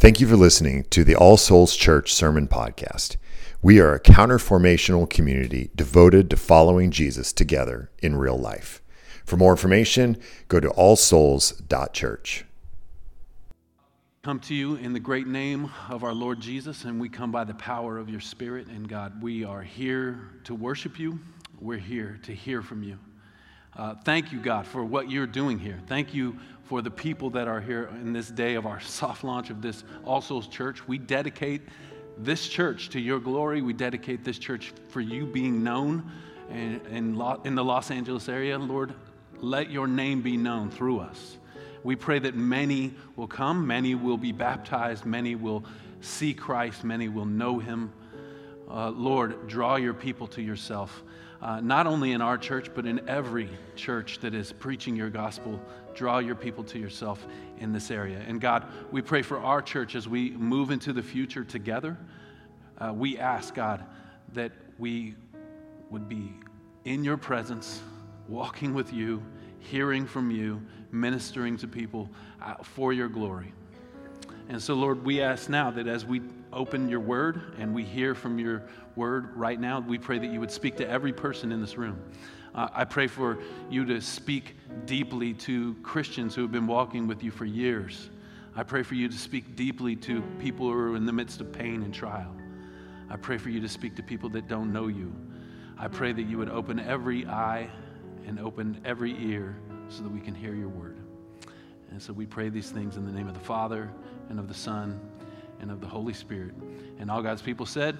Thank you for listening to the All Souls Church Sermon Podcast. We are a counterformational community devoted to following Jesus together in real life. For more information, go to allsouls.church. Come to you in the great name of our Lord Jesus, and we come by the power of your Spirit. And God, we are here to worship you. We're here to hear from you. Uh, thank you, God, for what you're doing here. Thank you for the people that are here in this day of our soft launch of this All Souls Church. We dedicate this church to your glory. We dedicate this church for you being known in, in, in the Los Angeles area. Lord, let your name be known through us. We pray that many will come, many will be baptized, many will see Christ, many will know him. Uh, Lord, draw your people to yourself uh, not only in our church, but in every church that is preaching your gospel. Draw your people to yourself in this area. And God, we pray for our church as we move into the future together. Uh, we ask, God, that we would be in your presence, walking with you, hearing from you, ministering to people uh, for your glory. And so, Lord, we ask now that as we open your word and we hear from your word right now, we pray that you would speak to every person in this room. Uh, I pray for you to speak deeply to Christians who have been walking with you for years. I pray for you to speak deeply to people who are in the midst of pain and trial. I pray for you to speak to people that don't know you. I pray that you would open every eye and open every ear so that we can hear your word. And so we pray these things in the name of the Father and of the Son and of the Holy Spirit. And all God's people said,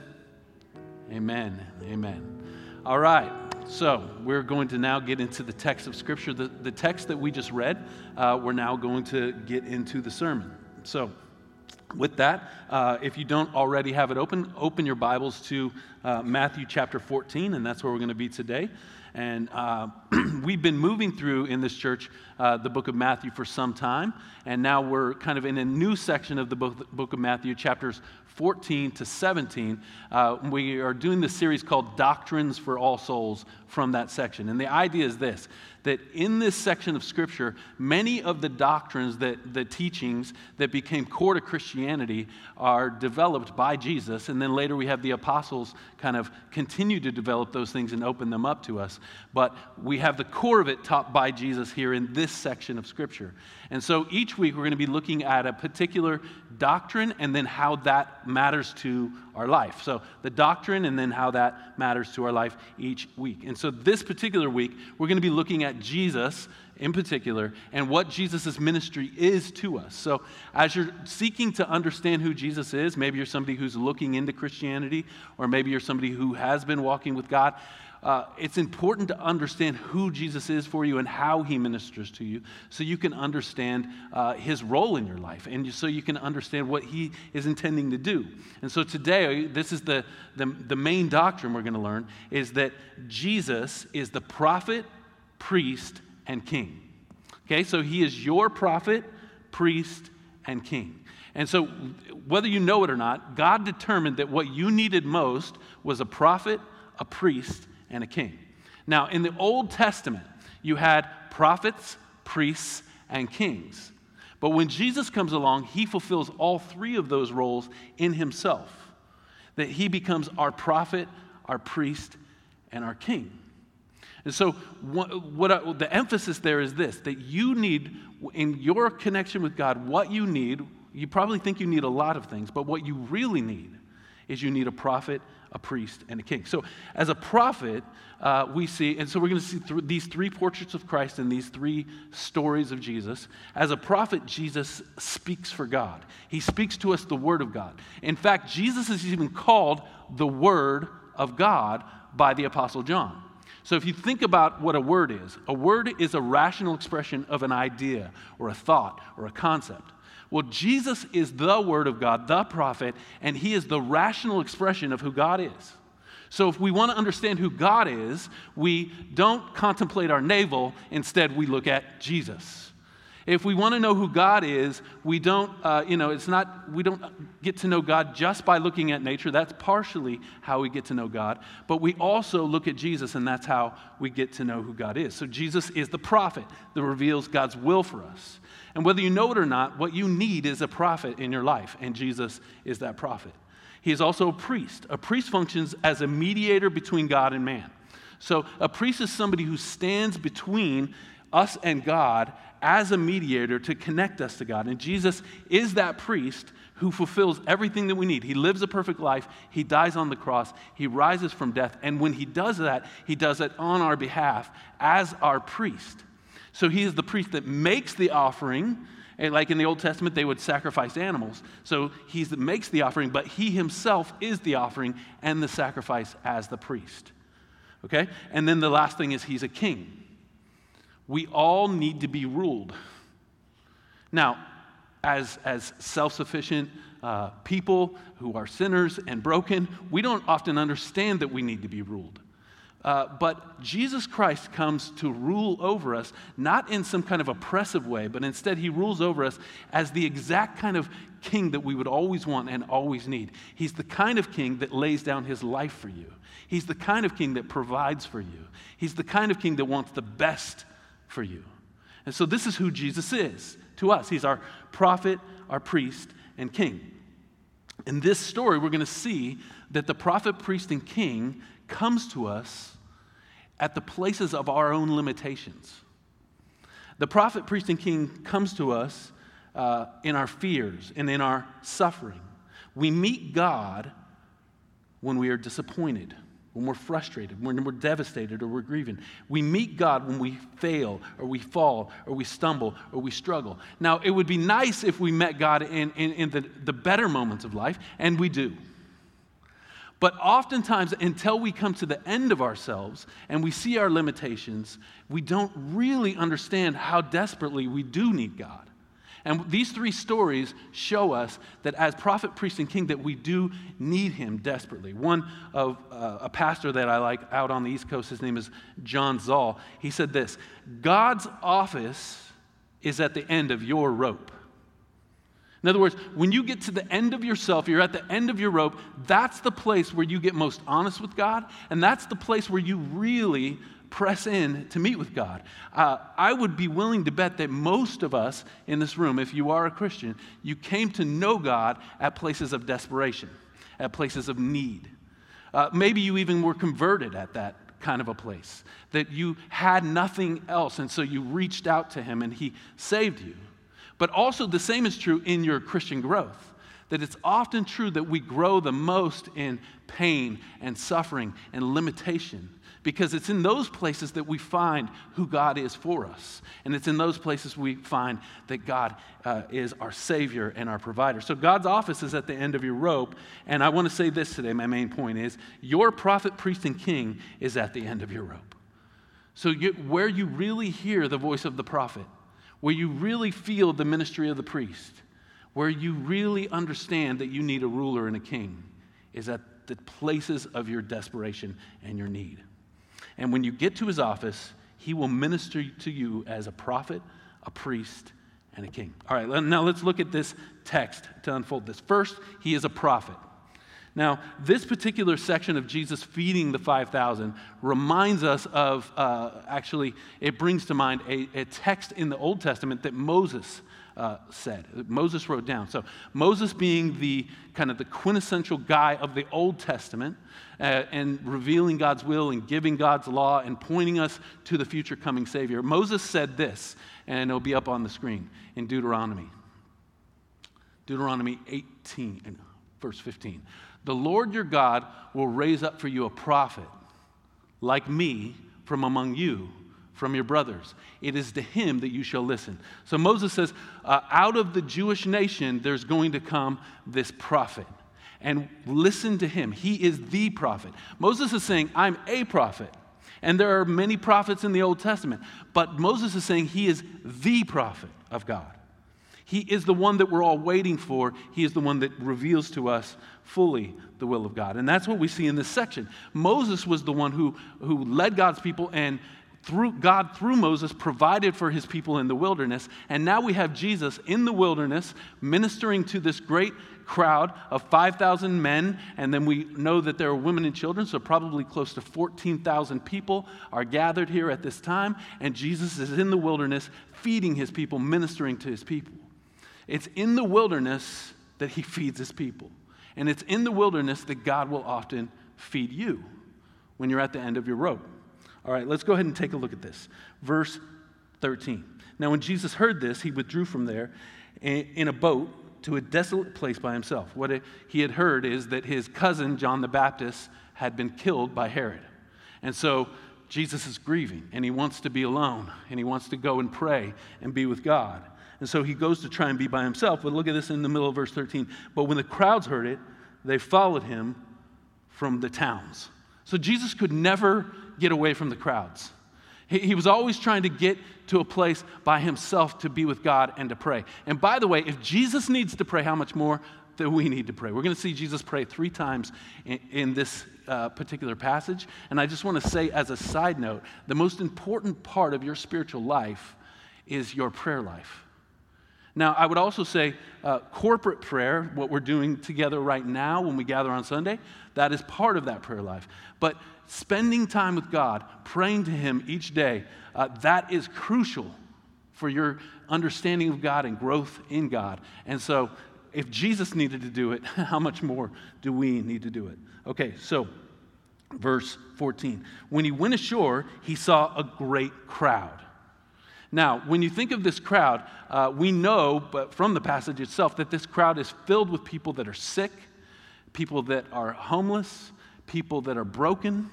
Amen. Amen. All right. So we're going to now get into the text of Scripture. The, the text that we just read, uh, we're now going to get into the sermon. So, with that, uh, if you don't already have it open, open your Bibles to uh, Matthew chapter 14, and that's where we're going to be today. And uh, we've been moving through in this church uh, the book of Matthew for some time. And now we're kind of in a new section of the book, book of Matthew, chapters 14 to 17. Uh, we are doing this series called Doctrines for All Souls from that section. And the idea is this that in this section of Scripture, many of the doctrines, that, the teachings that became core to Christianity are developed by Jesus. And then later we have the apostles kind of continue to develop those things and open them up to us. But we have the core of it taught by Jesus here in this section of Scripture. And so each week we're going to be looking at a particular doctrine and then how that matters to our life. So the doctrine and then how that matters to our life each week. And so this particular week we're going to be looking at Jesus in particular and what Jesus' ministry is to us. So, as you're seeking to understand who Jesus is, maybe you're somebody who's looking into Christianity, or maybe you're somebody who has been walking with God uh, it's important to understand who Jesus is for you and how he ministers to you so you can understand uh, his role in your life and so you can understand what he is intending to do. And so today, this is the, the, the main doctrine we're going to learn is that Jesus is the prophet, priest, and king. Okay, so he is your prophet, priest, and king. And so, whether you know it or not, God determined that what you needed most was a prophet, a priest, and a king. Now, in the Old Testament, you had prophets, priests, and kings. But when Jesus comes along, he fulfills all three of those roles in himself. That he becomes our prophet, our priest, and our king. And so, what, what I, the emphasis there is this that you need, in your connection with God, what you need, you probably think you need a lot of things, but what you really need is you need a prophet, a priest, and a king. So, as a prophet, uh, we see, and so we're going to see th- these three portraits of Christ and these three stories of Jesus. As a prophet, Jesus speaks for God, he speaks to us the Word of God. In fact, Jesus is even called the Word of God by the Apostle John. So, if you think about what a word is, a word is a rational expression of an idea or a thought or a concept. Well, Jesus is the Word of God, the prophet, and He is the rational expression of who God is. So, if we want to understand who God is, we don't contemplate our navel, instead, we look at Jesus. If we want to know who God is, we don't, uh, you know, it's not, we don't get to know God just by looking at nature. That's partially how we get to know God. But we also look at Jesus, and that's how we get to know who God is. So Jesus is the prophet that reveals God's will for us. And whether you know it or not, what you need is a prophet in your life, and Jesus is that prophet. He is also a priest. A priest functions as a mediator between God and man. So a priest is somebody who stands between us and God as a mediator to connect us to God. And Jesus is that priest who fulfills everything that we need. He lives a perfect life, he dies on the cross, he rises from death, and when he does that, he does it on our behalf as our priest. So he is the priest that makes the offering. And like in the Old Testament, they would sacrifice animals. So he makes the offering, but he himself is the offering and the sacrifice as the priest. Okay? And then the last thing is he's a king we all need to be ruled. Now, as, as self sufficient uh, people who are sinners and broken, we don't often understand that we need to be ruled. Uh, but Jesus Christ comes to rule over us, not in some kind of oppressive way, but instead he rules over us as the exact kind of king that we would always want and always need. He's the kind of king that lays down his life for you. He's the kind of king that provides for you. He's the kind of king that wants the best for you. And so this is who Jesus is to us. He's our prophet, our priest, and king. In this story, we're going to see that the prophet, priest, and king comes to us at the places of our own limitations. The prophet, priest, and king comes to us uh, in our fears and in our suffering. We meet God when we are disappointed when we're frustrated, when we're devastated, or we're grieving. We meet God when we fail, or we fall, or we stumble, or we struggle. Now, it would be nice if we met God in, in, in the, the better moments of life, and we do. But oftentimes, until we come to the end of ourselves and we see our limitations, we don't really understand how desperately we do need God. And these three stories show us that as prophet, priest, and king, that we do need him desperately. One of uh, a pastor that I like out on the East Coast, his name is John Zoll. He said this God's office is at the end of your rope. In other words, when you get to the end of yourself, you're at the end of your rope, that's the place where you get most honest with God, and that's the place where you really press in to meet with God. Uh, I would be willing to bet that most of us in this room, if you are a Christian, you came to know God at places of desperation, at places of need. Uh, maybe you even were converted at that kind of a place, that you had nothing else, and so you reached out to Him and He saved you. But also, the same is true in your Christian growth. That it's often true that we grow the most in pain and suffering and limitation because it's in those places that we find who God is for us. And it's in those places we find that God uh, is our Savior and our provider. So God's office is at the end of your rope. And I want to say this today my main point is your prophet, priest, and king is at the end of your rope. So you, where you really hear the voice of the prophet, where you really feel the ministry of the priest, where you really understand that you need a ruler and a king, is at the places of your desperation and your need. And when you get to his office, he will minister to you as a prophet, a priest, and a king. All right, now let's look at this text to unfold this. First, he is a prophet. Now, this particular section of Jesus feeding the 5,000 reminds us of, uh, actually, it brings to mind a, a, text in the Old Testament that Moses uh, said. Moses wrote down. So, Moses being the kind of the quintessential guy of the Old Testament uh, and revealing God's will and giving God's law and pointing us to the future coming Savior, Moses said this, and it'll be up on the screen in Deuteronomy. Deuteronomy 18, verse 15. The Lord your God will raise up for you a prophet like me from among you, from your brothers. It is to him that you shall listen. So Moses says, uh, out of the Jewish nation, there's going to come this prophet. And listen to him. He is the prophet. Moses is saying, I'm a prophet. And there are many prophets in the Old Testament. But Moses is saying he is the prophet of God. He is the one that we're all waiting for. He is the one that reveals to us fully the will of God. And that's what we see in this section. Moses was the one who, who led God's people and through God, through Moses, provided for his people in the wilderness. And now we have Jesus in the wilderness ministering to this great crowd of 5,000 men. And then we know that there are women and children, so probably close to 14,000 people are gathered here at this time. And Jesus is in the wilderness feeding his people, ministering to his people. It's in the wilderness that he feeds his people. And it's in the wilderness that God will often feed you when you're at the end of your rope. All right, let's go ahead and take a look at this. Verse 13. Now, when Jesus heard this, he withdrew from there in a boat to a desolate place by himself. What he had heard is that his cousin, John the Baptist, had been killed by Herod. And so Jesus is grieving and he wants to be alone and he wants to go and pray and be with God. And so he goes to try and be by himself. But look at this in the middle of verse 13. But when the crowds heard it, they followed him from the towns. So Jesus could never get away from the crowds. He, he was always trying to get to a place by himself to be with God and to pray. And by the way, if Jesus needs to pray, how much more do we need to pray? We're going to see Jesus pray three times in, in this uh, particular passage. And I just want to say, as a side note, the most important part of your spiritual life is your prayer life. Now, I would also say uh, corporate prayer, what we're doing together right now when we gather on Sunday, that is part of that prayer life. But spending time with God, praying to Him each day, uh, that is crucial for your understanding of God and growth in God. And so, if Jesus needed to do it, how much more do we need to do it? Okay, so verse 14. When he went ashore, he saw a great crowd now, when you think of this crowd, uh, we know, but from the passage itself, that this crowd is filled with people that are sick, people that are homeless, people that are broken.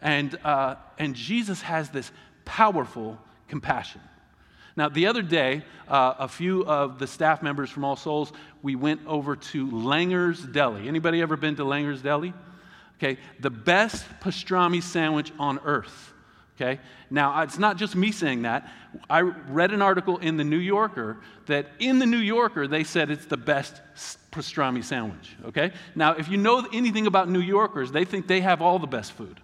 And, uh, and Jesus has this powerful compassion. Now, the other day, uh, a few of the staff members from All Souls, we went over to Langer's Deli. Anybody ever been to Langer's Deli? Okay, the best pastrami sandwich on earth. Okay? Now, it's not just me saying that. I read an article in the New Yorker that in the New Yorker, they said it's the best pastrami sandwich. Okay? Now, if you know anything about New Yorkers, they think they have all the best food.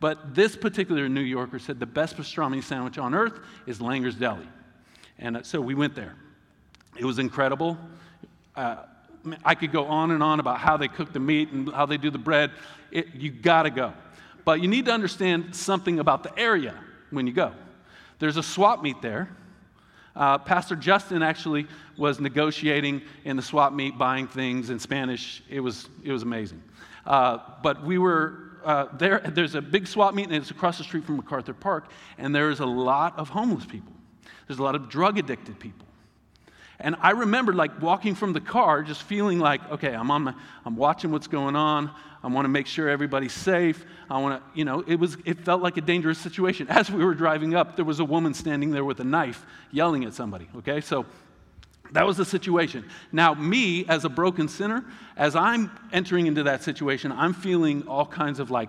But this particular New Yorker said the best pastrami sandwich on earth is Langer's Deli. And uh, so we went there. It was incredible. Uh, I could go on and on about how they cook the meat and how they do the bread. It, you got to go. But you need to understand something about the area when you go. There's a swap meet there. Uh, Pastor Justin actually was negotiating in the swap meet, buying things in Spanish. It was, it was amazing. Uh, but we were uh, there. There's a big swap meet, and it's across the street from MacArthur Park, and there's a lot of homeless people. There's a lot of drug addicted people. And I remember like walking from the car, just feeling like, okay, I'm on my, I'm watching what's going on. I want to make sure everybody's safe. I want to, you know, it was, it felt like a dangerous situation. As we were driving up, there was a woman standing there with a knife yelling at somebody, okay? So that was the situation. Now, me as a broken sinner, as I'm entering into that situation, I'm feeling all kinds of like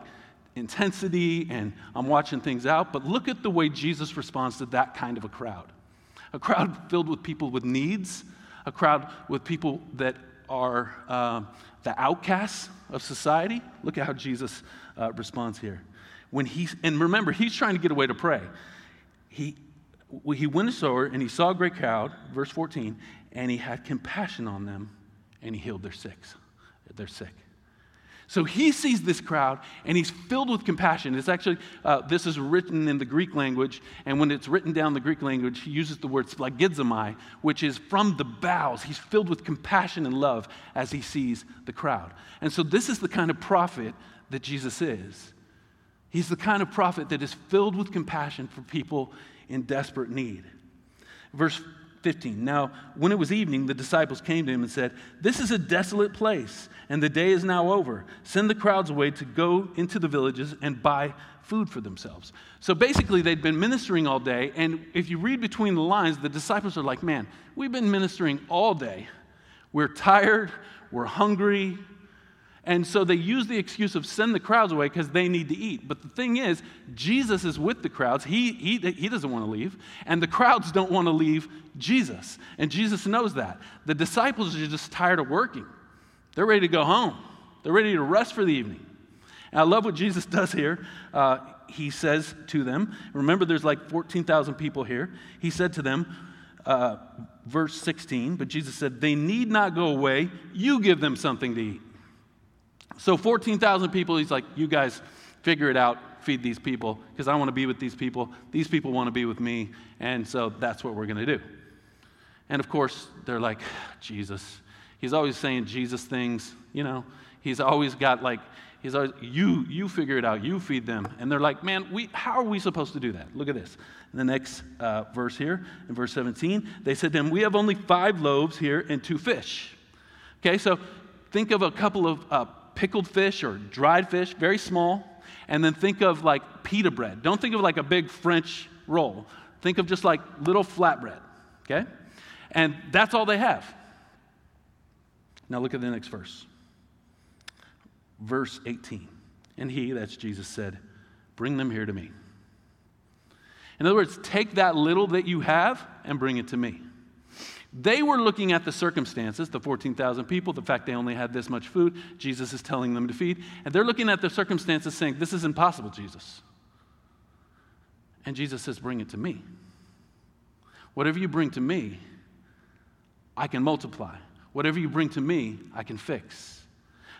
intensity and I'm watching things out. But look at the way Jesus responds to that kind of a crowd a crowd filled with people with needs, a crowd with people that are uh, the outcasts of society. Look at how Jesus uh, responds here. When he, and remember, he's trying to get away to pray. He, he went ashore and he saw a great crowd, verse 14, and he had compassion on them and he healed their sick. They're sick. So he sees this crowd and he's filled with compassion. It's actually, uh, this is written in the Greek language, and when it's written down the Greek language, he uses the word splanchnizomai, which is from the bowels. He's filled with compassion and love as he sees the crowd. And so this is the kind of prophet that Jesus is. He's the kind of prophet that is filled with compassion for people in desperate need. Verse 15. Now, when it was evening, the disciples came to him and said, This is a desolate place, and the day is now over. Send the crowds away to go into the villages and buy food for themselves. So basically, they'd been ministering all day, and if you read between the lines, the disciples are like, Man, we've been ministering all day. We're tired, we're hungry, and so they use the excuse of send the crowds away because they need to eat. But the thing is, Jesus is with the crowds. He, he, he doesn't want to leave. And the crowds don't want to leave Jesus. And Jesus knows that. The disciples are just tired of working. They're ready to go home, they're ready to rest for the evening. And I love what Jesus does here. Uh, he says to them, remember there's like 14,000 people here. He said to them, uh, verse 16, but Jesus said, They need not go away. You give them something to eat. So 14,000 people, he's like, You guys figure it out, feed these people, because I want to be with these people. These people want to be with me. And so that's what we're going to do. And of course, they're like, Jesus. He's always saying Jesus things, you know. He's always got like, he's always, you, you figure it out, you feed them. And they're like, man, we, how are we supposed to do that? Look at this. In the next uh, verse here, in verse 17, they said to him, We have only five loaves here and two fish. Okay, so think of a couple of uh, pickled fish or dried fish, very small, and then think of like pita bread. Don't think of like a big French roll. Think of just like little flatbread, okay? And that's all they have. Now look at the next verse. Verse 18. And he, that's Jesus, said, Bring them here to me. In other words, take that little that you have and bring it to me. They were looking at the circumstances, the 14,000 people, the fact they only had this much food, Jesus is telling them to feed, and they're looking at the circumstances saying, This is impossible, Jesus. And Jesus says, Bring it to me. Whatever you bring to me, I can multiply. Whatever you bring to me, I can fix.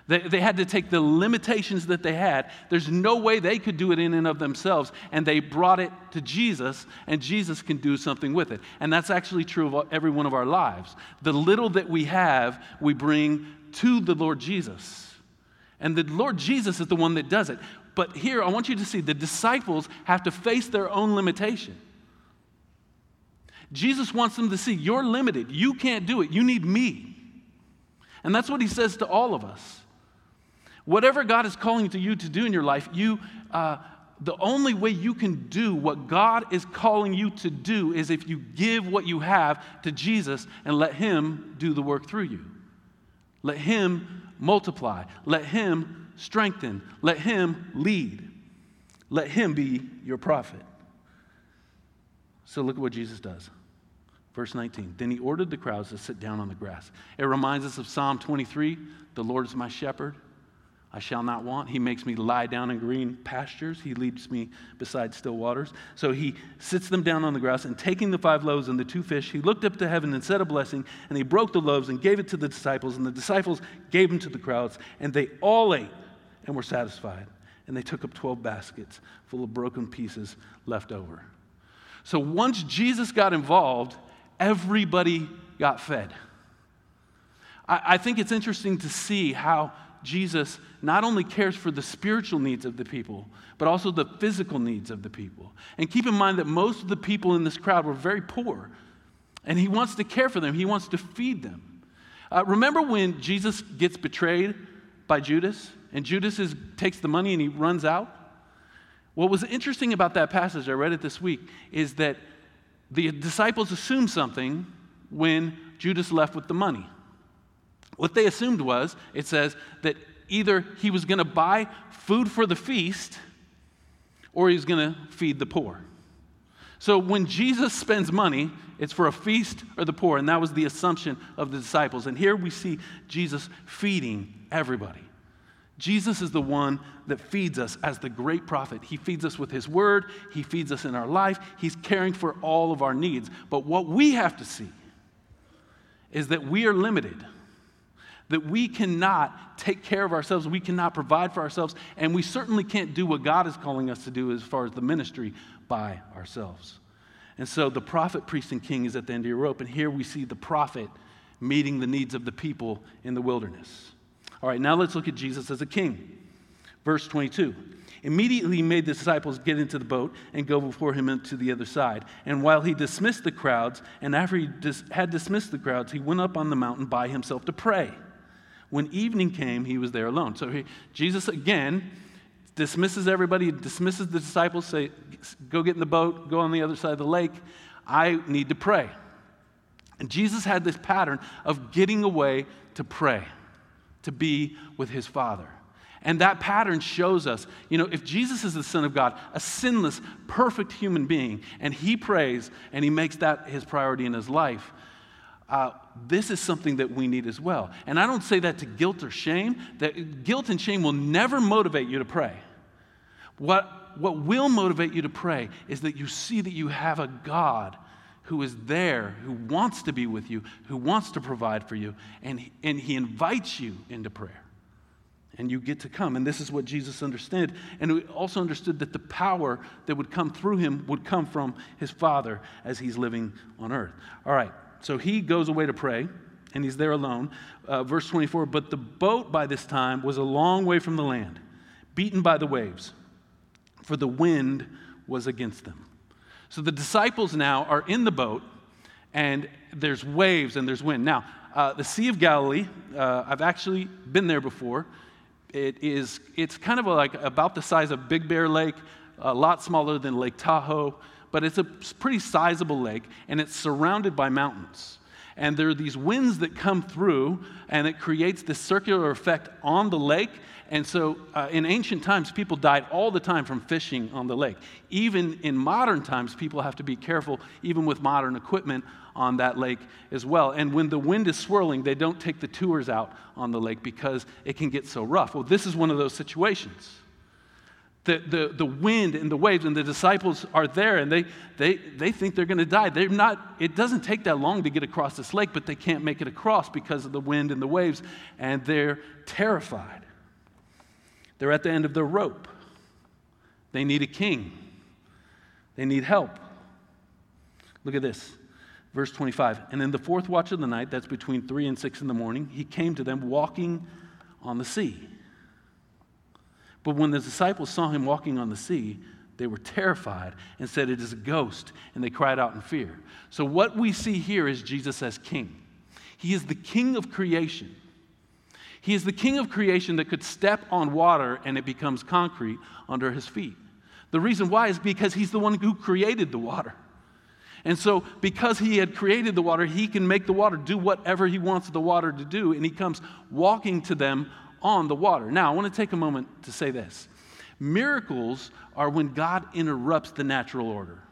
They, they had to take the limitations that they had. There's no way they could do it in and of themselves. And they brought it to Jesus, and Jesus can do something with it. And that's actually true of every one of our lives. The little that we have, we bring to the Lord Jesus. And the Lord Jesus is the one that does it. But here, I want you to see the disciples have to face their own limitation. Jesus wants them to see you're limited. You can't do it. You need me. And that's what he says to all of us. Whatever God is calling to you to do in your life, you, uh, the only way you can do what God is calling you to do is if you give what you have to Jesus and let Him do the work through you. Let Him multiply. Let Him strengthen. Let Him lead. Let Him be your prophet. So look at what Jesus does. Verse 19. Then he ordered the crowds to sit down on the grass. It reminds us of Psalm 23 The Lord is my shepherd. I shall not want. He makes me lie down in green pastures. He leads me beside still waters. So he sits them down on the grass, and taking the five loaves and the two fish, he looked up to heaven and said a blessing, and he broke the loaves and gave it to the disciples, and the disciples gave them to the crowds, and they all ate and were satisfied. And they took up 12 baskets full of broken pieces left over. So once Jesus got involved, everybody got fed. I, I think it's interesting to see how Jesus not only cares for the spiritual needs of the people, but also the physical needs of the people. And keep in mind that most of the people in this crowd were very poor, and he wants to care for them, he wants to feed them. Uh, remember when Jesus gets betrayed by Judas, and Judas is, takes the money and he runs out? What was interesting about that passage, I read it this week, is that the disciples assumed something when Judas left with the money. What they assumed was, it says, that either he was going to buy food for the feast or he was going to feed the poor. So when Jesus spends money, it's for a feast or the poor, and that was the assumption of the disciples. And here we see Jesus feeding everybody. Jesus is the one that feeds us as the great prophet. He feeds us with his word, he feeds us in our life, he's caring for all of our needs. But what we have to see is that we are limited that we cannot take care of ourselves, we cannot provide for ourselves, and we certainly can't do what God is calling us to do as far as the ministry by ourselves. And so the prophet, priest, and king is at the end of your rope, and here we see the prophet meeting the needs of the people in the wilderness. All right, now let's look at Jesus as a king. Verse 22. Immediately he made the disciples get into the boat and go before him into the other side. And while he dismissed the crowds, and after he dis- had dismissed the crowds, he went up on the mountain by himself to pray. When evening came, he was there alone. So he, Jesus again dismisses everybody, dismisses the disciples, say, go get in the boat, go on the other side of the lake. I need to pray. And Jesus had this pattern of getting away to pray, to be with his Father. And that pattern shows us, you know, if Jesus is the Son of God, a sinless, perfect human being, and he prays and he makes that his priority in his life, uh, this is something that we need as well. And I don't say that to guilt or shame. That guilt and shame will never motivate you to pray. What what, will motivate you to pray is that you see that you have a God who is there, who wants to be with you, who wants to provide for you, and, and he invites you into prayer. And you get to come. And this is what Jesus understood. And he also understood that the power that would come through him would come from his Father as he's living on earth. All right, so he goes away to pray, and he's there alone. Uh, verse 24 But the boat by this time was a long way from the land, beaten by the waves, for the wind was against them. So the disciples now are in the boat, and there's waves and there's wind. Now, uh, the Sea of Galilee, uh, I've actually been there before. It is, it's kind of like about the size of Big Bear Lake, a lot smaller than Lake Tahoe, but it's a pretty sizable lake, and it's surrounded by mountains. And there are these winds that come through, and it creates this circular effect on the lake, and so uh, in ancient times, people died all the time from fishing on the lake. Even in modern times, people have to be careful, even with modern equipment on that lake as well. And when the wind is swirling, they don't take the tours out on the lake because it can get so rough. Well, this is one of those situations. The, the, the wind and the waves, and the disciples are there and they, they, they think they're going to die. They're not, it doesn't take that long to get across this lake, but they can't make it across because of the wind and the waves, and they're terrified. They're at the end of their rope. They need a king. They need help. Look at this. Verse 25. And in the fourth watch of the night, that's between 3 and 6 in the morning, he came to them walking on the sea. But when the disciples saw him walking on the sea, they were terrified and said, It is a ghost. And they cried out in fear. So, what we see here is Jesus as king. He is the king of creation. He is the king of creation that could step on water and it becomes concrete under his feet. The reason why is because he's the one who created the water. And so, because he had created the water, he can make the water do whatever he wants the water to do, and he comes walking to them on the water. Now, I want to take a moment to say this miracles are when God interrupts the natural order.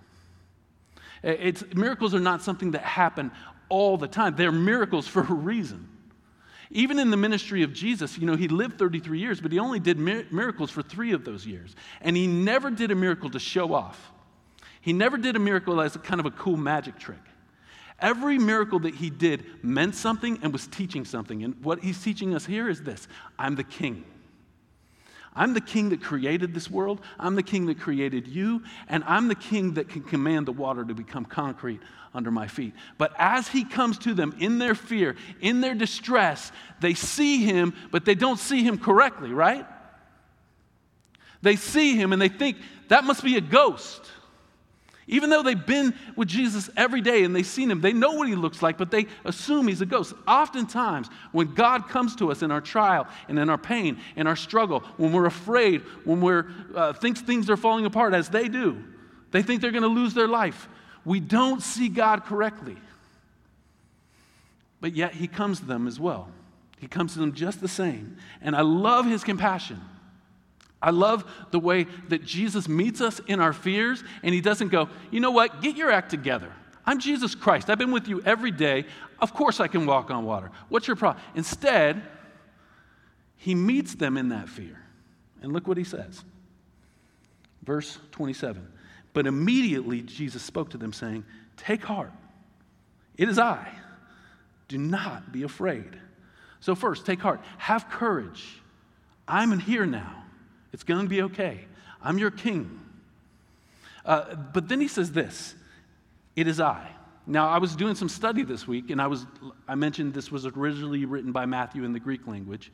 It's, miracles are not something that happen all the time, they're miracles for a reason. Even in the ministry of Jesus, you know, he lived 33 years, but he only did miracles for three of those years. And he never did a miracle to show off. He never did a miracle as a kind of a cool magic trick. Every miracle that he did meant something and was teaching something. And what he's teaching us here is this I'm the king. I'm the king that created this world. I'm the king that created you. And I'm the king that can command the water to become concrete under my feet. But as he comes to them in their fear, in their distress, they see him, but they don't see him correctly, right? They see him and they think that must be a ghost. Even though they've been with Jesus every day and they've seen him, they know what he looks like, but they assume he's a ghost. Oftentimes, when God comes to us in our trial and in our pain, in our struggle, when we're afraid, when we're uh, thinks things are falling apart as they do, they think they're going to lose their life. We don't see God correctly. But yet he comes to them as well. He comes to them just the same. And I love his compassion. I love the way that Jesus meets us in our fears, and he doesn't go, you know what, get your act together. I'm Jesus Christ. I've been with you every day. Of course I can walk on water. What's your problem? Instead, he meets them in that fear. And look what he says. Verse 27 but immediately Jesus spoke to them, saying, Take heart, it is I. Do not be afraid. So, first, take heart, have courage. I'm in here now. It's going to be okay. I'm your king. Uh, but then he says this It is I. Now, I was doing some study this week, and I, was, I mentioned this was originally written by Matthew in the Greek language.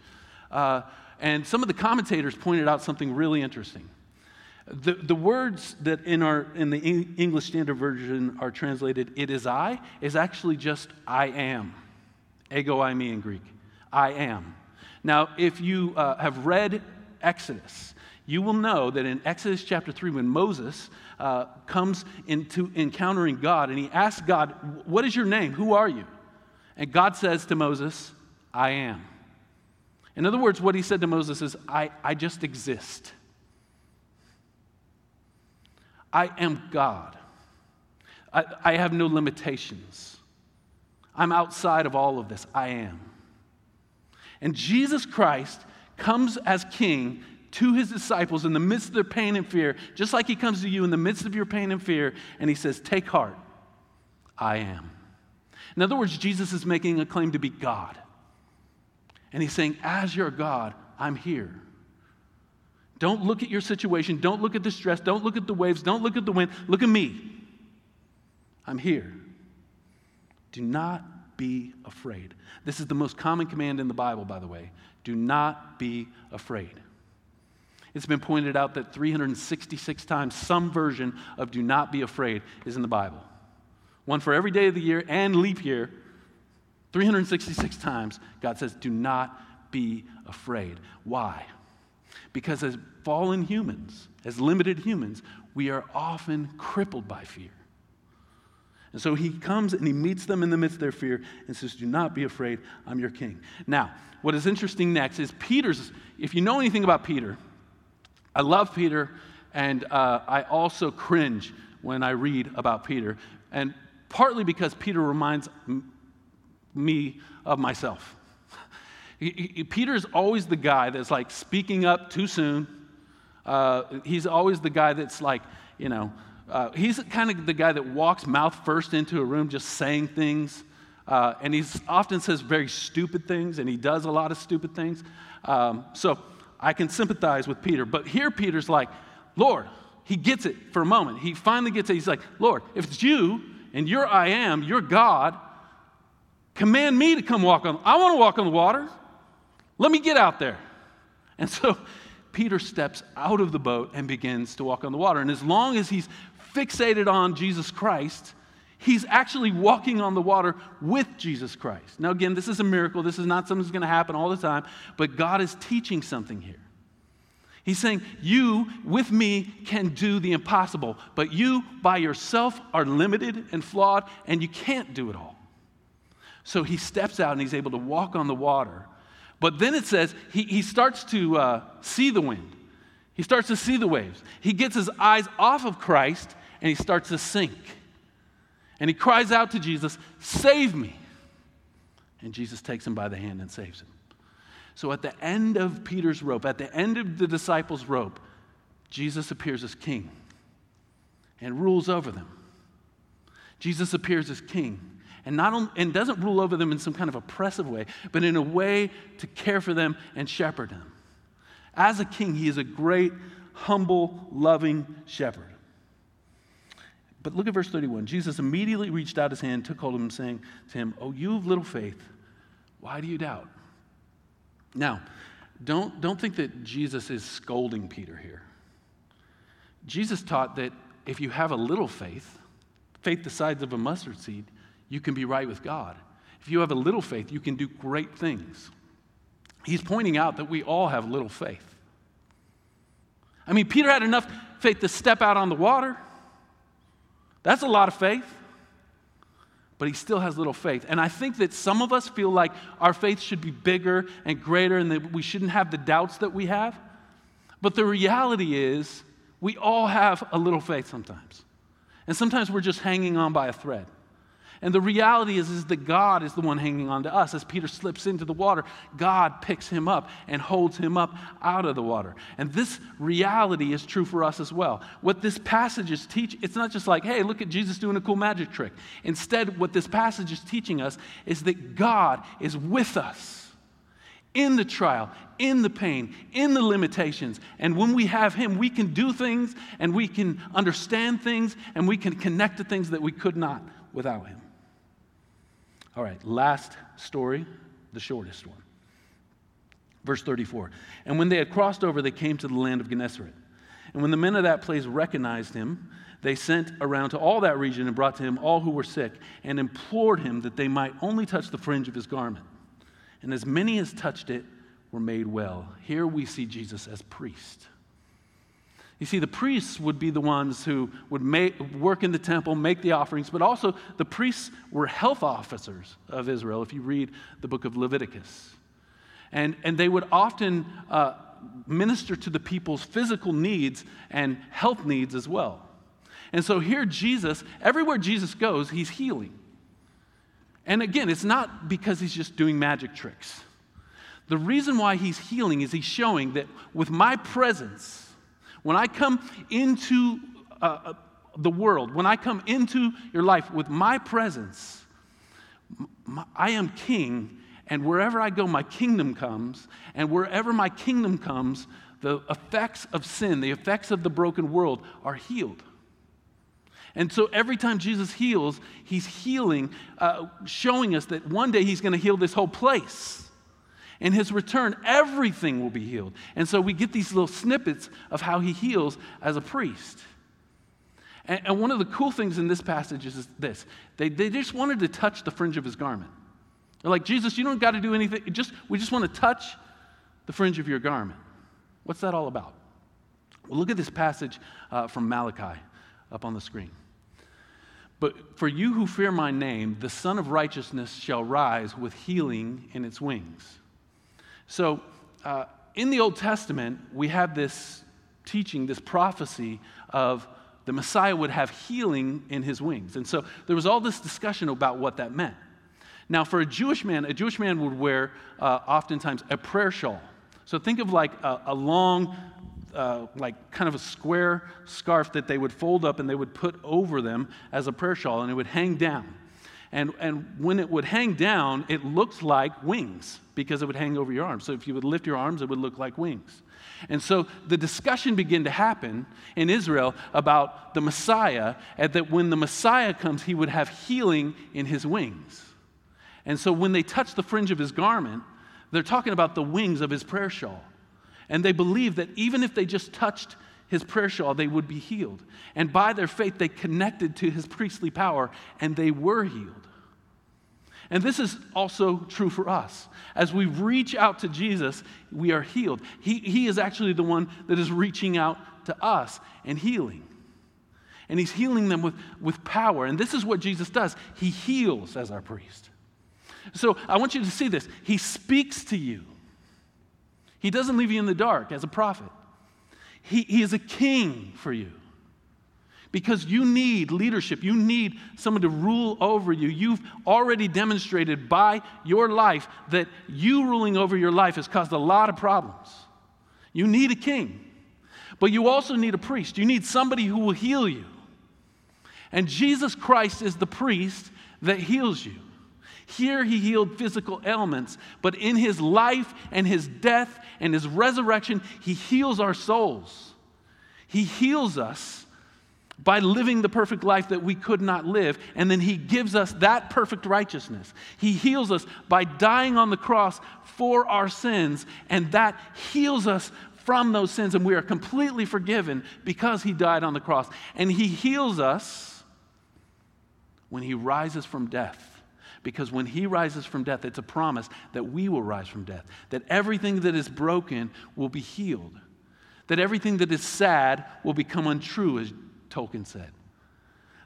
Uh, and some of the commentators pointed out something really interesting. The, the words that in, our, in the English Standard Version are translated, it is I, is actually just I am. Ego eimi in Greek. I am. Now, if you uh, have read Exodus, you will know that in Exodus chapter 3, when Moses uh, comes into encountering God and he asks God, What is your name? Who are you? And God says to Moses, I am. In other words, what he said to Moses is, I, I just exist. I am God. I, I have no limitations. I'm outside of all of this. I am. And Jesus Christ comes as king to his disciples in the midst of their pain and fear, just like he comes to you in the midst of your pain and fear, and he says, Take heart, I am. In other words, Jesus is making a claim to be God. And he's saying, As your God, I'm here. Don't look at your situation. Don't look at the stress. Don't look at the waves. Don't look at the wind. Look at me. I'm here. Do not be afraid. This is the most common command in the Bible, by the way. Do not be afraid. It's been pointed out that 366 times some version of do not be afraid is in the Bible. One for every day of the year and leap year. 366 times God says, do not be afraid. Why? Because as fallen humans, as limited humans, we are often crippled by fear. And so he comes and he meets them in the midst of their fear and says, Do not be afraid, I'm your king. Now, what is interesting next is Peter's, if you know anything about Peter, I love Peter, and uh, I also cringe when I read about Peter, and partly because Peter reminds m- me of myself. Peter's always the guy that's like speaking up too soon. Uh, he's always the guy that's like, you know, uh, he's kind of the guy that walks mouth first into a room just saying things. Uh, and he often says very stupid things, and he does a lot of stupid things. Um, so I can sympathize with Peter. But here, Peter's like, Lord, he gets it for a moment. He finally gets it. He's like, Lord, if it's you and you're I am, you're God, command me to come walk on. I want to walk on the water. Let me get out there. And so Peter steps out of the boat and begins to walk on the water. And as long as he's fixated on Jesus Christ, he's actually walking on the water with Jesus Christ. Now, again, this is a miracle. This is not something that's going to happen all the time, but God is teaching something here. He's saying, You with me can do the impossible, but you by yourself are limited and flawed, and you can't do it all. So he steps out and he's able to walk on the water. But then it says he, he starts to uh, see the wind, he starts to see the waves. He gets his eyes off of Christ and he starts to sink. And he cries out to Jesus, Save me. And Jesus takes him by the hand and saves him. So at the end of Peter's rope, at the end of the disciples' rope, Jesus appears as king and rules over them. Jesus appears as king and, not only, and doesn't rule over them in some kind of oppressive way, but in a way to care for them and shepherd them. As a king, he is a great, humble, loving shepherd. But look at verse 31. Jesus immediately reached out his hand, took hold of him, saying to him, Oh, you of little faith, why do you doubt? Now, don't, don't think that Jesus is scolding Peter here. Jesus taught that if you have a little faith, faith the size of a mustard seed, you can be right with God. If you have a little faith, you can do great things. He's pointing out that we all have little faith. I mean, Peter had enough faith to step out on the water. That's a lot of faith. But he still has little faith. And I think that some of us feel like our faith should be bigger and greater and that we shouldn't have the doubts that we have. But the reality is, we all have a little faith sometimes. And sometimes we're just hanging on by a thread. And the reality is, is that God is the one hanging on to us. As Peter slips into the water, God picks him up and holds him up out of the water. And this reality is true for us as well. What this passage is teaching, it's not just like, hey, look at Jesus doing a cool magic trick. Instead, what this passage is teaching us is that God is with us in the trial, in the pain, in the limitations. And when we have Him, we can do things and we can understand things and we can connect to things that we could not without Him. All right, last story, the shortest one. Verse 34. And when they had crossed over, they came to the land of Gennesaret. And when the men of that place recognized him, they sent around to all that region and brought to him all who were sick and implored him that they might only touch the fringe of his garment. And as many as touched it were made well. Here we see Jesus as priest. You see, the priests would be the ones who would make, work in the temple, make the offerings, but also the priests were health officers of Israel, if you read the book of Leviticus. And, and they would often uh, minister to the people's physical needs and health needs as well. And so here, Jesus, everywhere Jesus goes, he's healing. And again, it's not because he's just doing magic tricks. The reason why he's healing is he's showing that with my presence, when I come into uh, uh the world, when I come into your life with my presence, my, I am king, and wherever I go, my kingdom comes, and wherever my kingdom comes, the effects of sin, the effects of the broken world are healed. And so every time Jesus heals, he's healing, uh, showing us that one day he's going to heal this whole place. In his return, everything will be healed. And so we get these little snippets of how he heals as a priest. And, and one of the cool things in this passage is this they, they just wanted to touch the fringe of his garment. They're like, Jesus, you don't got to do anything. Just, we just want to touch the fringe of your garment. What's that all about? Well, look at this passage uh, from Malachi up on the screen. But for you who fear my name, the Sun of Righteousness shall rise with healing in its wings. So, uh, in the Old Testament, we have this teaching, this prophecy of the Messiah would have healing in his wings. And so there was all this discussion about what that meant. Now, for a Jewish man, a Jewish man would wear uh, oftentimes a prayer shawl. So think of like a, a long, uh, like kind of a square scarf that they would fold up and they would put over them as a prayer shawl, and it would hang down. And, and when it would hang down, it looked like wings because it would hang over your arms. So if you would lift your arms, it would look like wings. And so the discussion began to happen in Israel about the Messiah, and that when the Messiah comes, he would have healing in his wings. And so when they touched the fringe of his garment, they're talking about the wings of his prayer shawl. And they believe that even if they just touched his prayer shawl, they would be healed. And by their faith, they connected to his priestly power and they were healed. And this is also true for us. As we reach out to Jesus, we are healed. He, he is actually the one that is reaching out to us and healing. And he's healing them with, with power. And this is what Jesus does He heals as our priest. So I want you to see this. He speaks to you, He doesn't leave you in the dark as a prophet. He, he is a king for you. Because you need leadership. You need someone to rule over you. You've already demonstrated by your life that you ruling over your life has caused a lot of problems. You need a king. But you also need a priest. You need somebody who will heal you. And Jesus Christ is the priest that heals you. Here he healed physical ailments, but in his life and his death and his resurrection, he heals our souls. He heals us by living the perfect life that we could not live, and then he gives us that perfect righteousness. He heals us by dying on the cross for our sins, and that heals us from those sins, and we are completely forgiven because he died on the cross. And he heals us when he rises from death. Because when he rises from death, it's a promise that we will rise from death, that everything that is broken will be healed, that everything that is sad will become untrue, as Tolkien said.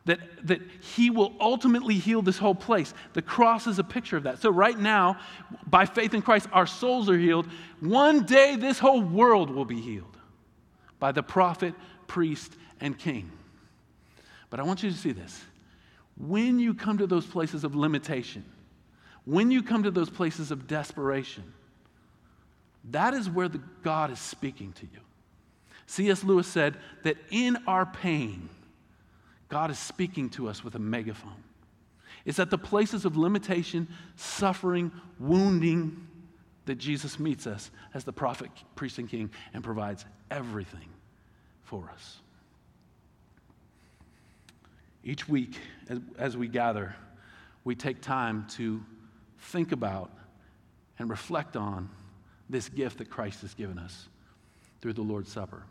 That, that he will ultimately heal this whole place. The cross is a picture of that. So, right now, by faith in Christ, our souls are healed. One day, this whole world will be healed by the prophet, priest, and king. But I want you to see this when you come to those places of limitation, when you come to those places of desperation, that is where the God is speaking to you. C.S. Lewis said that in our pain, God is speaking to us with a megaphone. It's at the places of limitation, suffering, wounding that Jesus meets us as the prophet, priest, and king and provides everything for us. Each week, as, as we gather, we take time to think about and reflect on this gift that Christ has given us through the Lord's Supper.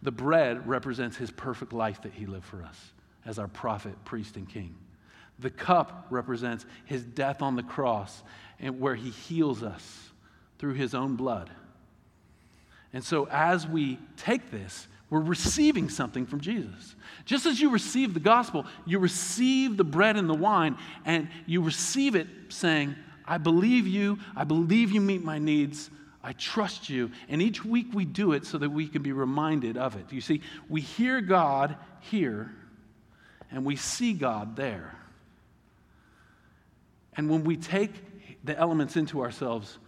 The bread represents his perfect life that he lived for us as our prophet, priest, and king. The cup represents his death on the cross and where he heals us through his own blood. And so as we take this, we're receiving something from Jesus. Just as you receive the gospel, you receive the bread and the wine, and you receive it saying, I believe you, I believe you meet my needs, I trust you. And each week we do it so that we can be reminded of it. You see, we hear God here, and we see God there. And when we take the elements into ourselves,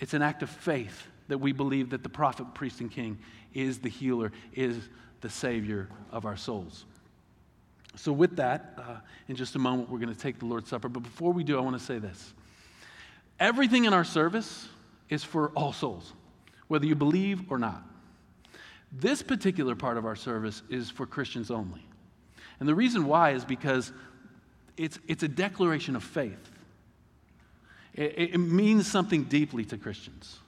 it's an act of faith that we believe that the prophet, priest, and king is the healer, is the savior of our souls. So, with that, uh, in just a moment, we're going to take the Lord's Supper. But before we do, I want to say this everything in our service is for all souls, whether you believe or not. This particular part of our service is for Christians only. And the reason why is because it's, it's a declaration of faith. It, it means something deeply to Christians.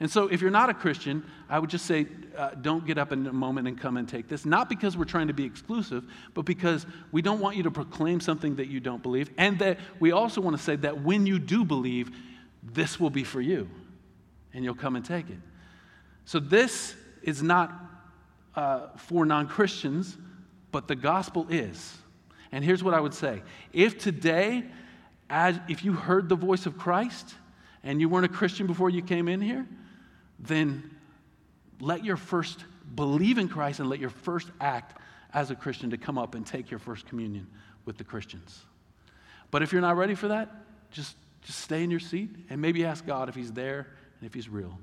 And so, if you're not a Christian, I would just say uh, don't get up in a moment and come and take this. Not because we're trying to be exclusive, but because we don't want you to proclaim something that you don't believe. And that we also want to say that when you do believe, this will be for you, and you'll come and take it. So, this is not uh, for non Christians, but the gospel is. And here's what I would say if today, as, if you heard the voice of Christ and you weren't a Christian before you came in here, then let your first believe in Christ and let your first act as a Christian to come up and take your first communion with the Christians. But if you're not ready for that, just, just stay in your seat and maybe ask God if He's there and if He's real.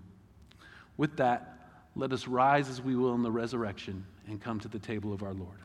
With that, let us rise as we will in the resurrection and come to the table of our Lord.